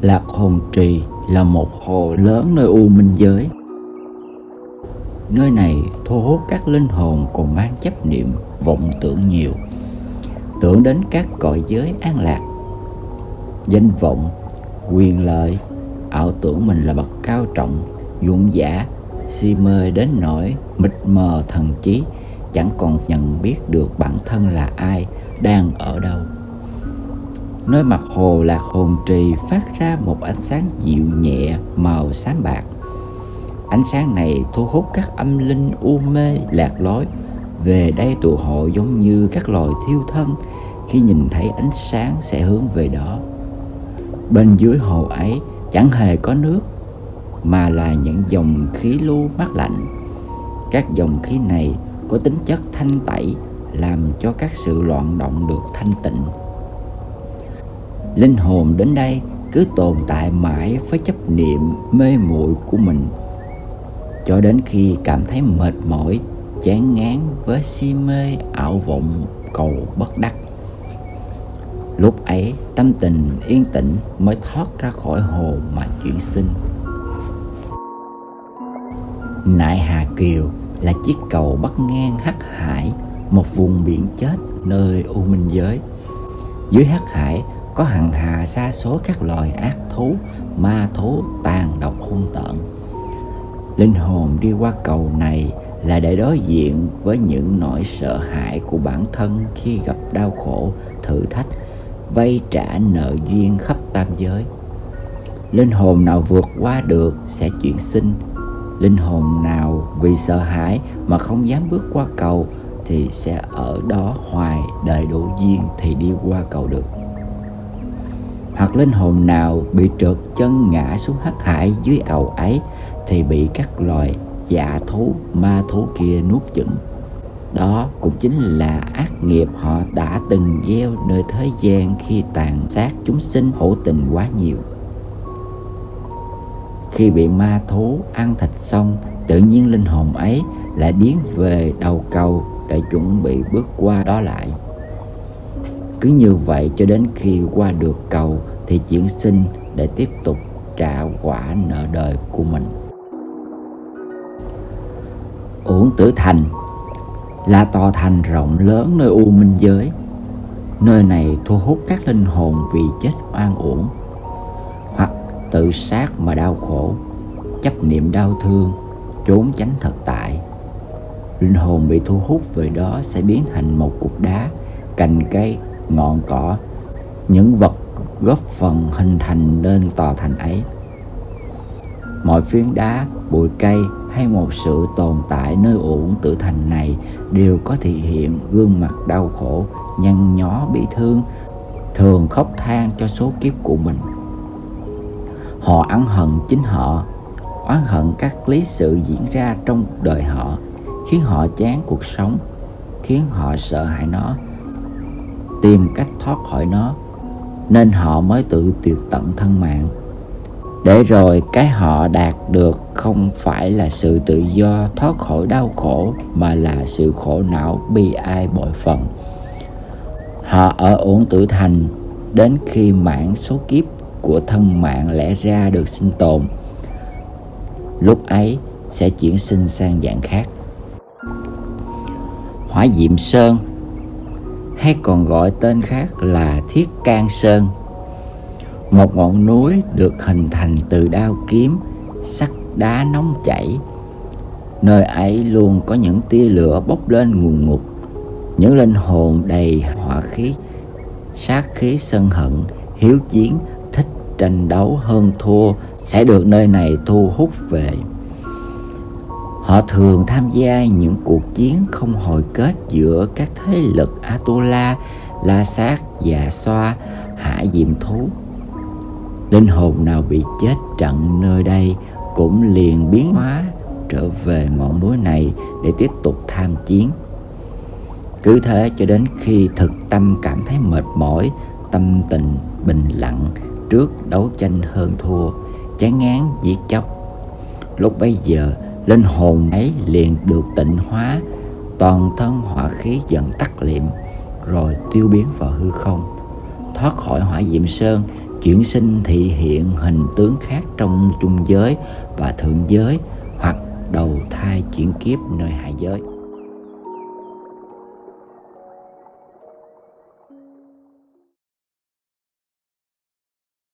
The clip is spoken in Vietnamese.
lạc hồn trì là một hồ lớn nơi u minh giới. Nơi này thu hút các linh hồn còn mang chấp niệm, vọng tưởng nhiều, tưởng đến các cõi giới an lạc. Danh vọng, quyền lợi, ảo tưởng mình là bậc cao trọng, dũng giả si mê đến nỗi mịt mờ thần trí chẳng còn nhận biết được bản thân là ai, đang ở đâu nơi mặt hồ lạc hồn trì phát ra một ánh sáng dịu nhẹ màu xám bạc. Ánh sáng này thu hút các âm linh u mê, lạc lối. Về đây tụ hội giống như các loài thiêu thân. Khi nhìn thấy ánh sáng sẽ hướng về đó. Bên dưới hồ ấy chẳng hề có nước, mà là những dòng khí lưu mát lạnh. Các dòng khí này có tính chất thanh tẩy, làm cho các sự loạn động được thanh tịnh linh hồn đến đây cứ tồn tại mãi với chấp niệm mê muội của mình. Cho đến khi cảm thấy mệt mỏi, chán ngán với si mê ảo vọng cầu bất đắc. Lúc ấy, tâm tình yên tĩnh mới thoát ra khỏi hồ mà chuyển sinh. Nại hà kiều là chiếc cầu bắc ngang hắc hải, một vùng biển chết nơi u minh giới. Dưới hắc hải có hằng hà xa số các loài ác thú, ma thú tàn độc hung tợn. Linh hồn đi qua cầu này là để đối diện với những nỗi sợ hãi của bản thân khi gặp đau khổ, thử thách, vay trả nợ duyên khắp tam giới. Linh hồn nào vượt qua được sẽ chuyển sinh. Linh hồn nào vì sợ hãi mà không dám bước qua cầu thì sẽ ở đó hoài đợi đủ duyên thì đi qua cầu được hoặc linh hồn nào bị trượt chân ngã xuống hắc hải dưới cầu ấy, thì bị các loài dạ thú, ma thú kia nuốt chửng. Đó cũng chính là ác nghiệp họ đã từng gieo nơi thế gian khi tàn sát chúng sinh hữu tình quá nhiều. Khi bị ma thú ăn thịt xong, tự nhiên linh hồn ấy lại biến về đầu cầu để chuẩn bị bước qua đó lại cứ như vậy cho đến khi qua được cầu thì chuyển sinh để tiếp tục trả quả nợ đời của mình. Uổng tử thành, là tòa thành rộng lớn nơi u minh giới. Nơi này thu hút các linh hồn vì chết oan uổng, hoặc tự sát mà đau khổ, chấp niệm đau thương, trốn tránh thực tại. Linh hồn bị thu hút về đó sẽ biến thành một cục đá cành cây ngọn cỏ. Những vật góp phần hình thành nên tòa thành ấy. Mọi phiến đá, bụi cây hay một sự tồn tại nơi uổng tử thành này đều có thể hiện gương mặt đau khổ, nhăn nhó bị thương, thường khóc than cho số kiếp của mình. Họ ăn hận chính họ, oán hận các lý sự diễn ra trong đời họ, khiến họ chán cuộc sống, khiến họ sợ hãi nó tìm cách thoát khỏi nó, nên họ mới tự tuyệt tận thân mạng. Để rồi cái họ đạt được không phải là sự tự do thoát khỏi đau khổ, mà là sự khổ não bi ai bội phần. Họ ở uổng tử thành đến khi mạng số kiếp của thân mạng lẽ ra được sinh tồn. Lúc ấy sẽ chuyển sinh sang dạng khác. Hỏa diệm sơn hay còn gọi tên khác là thiết can sơn. Một ngọn núi được hình thành từ đao kiếm, sắt đá nóng chảy. Nơi ấy luôn có những tia lửa bốc lên ngùn ngụt, những linh hồn đầy hỏa khí, sát khí sân hận, hiếu chiến, thích tranh đấu hơn thua, sẽ được nơi này thu hút về họ thường tham gia những cuộc chiến không hồi kết giữa các thế lực Atula, La Sát, và Xoa, Hạ Diệm Thú. Linh hồn nào bị chết trận nơi đây cũng liền biến hóa trở về ngọn núi này để tiếp tục tham chiến. Cứ thế cho đến khi thực tâm cảm thấy mệt mỏi tâm tình bình lặng trước đấu tranh hơn thua chán ngán giết chóc. Lúc bấy giờ linh hồn ấy liền được tịnh hóa, toàn thân hỏa khí dần tắt liệm, rồi tiêu biến vào hư không. Thoát khỏi hỏa diệm sơn, chuyển sinh thị hiện hình tướng khác trong trung giới và thượng giới hoặc đầu thai chuyển kiếp nơi hạ giới.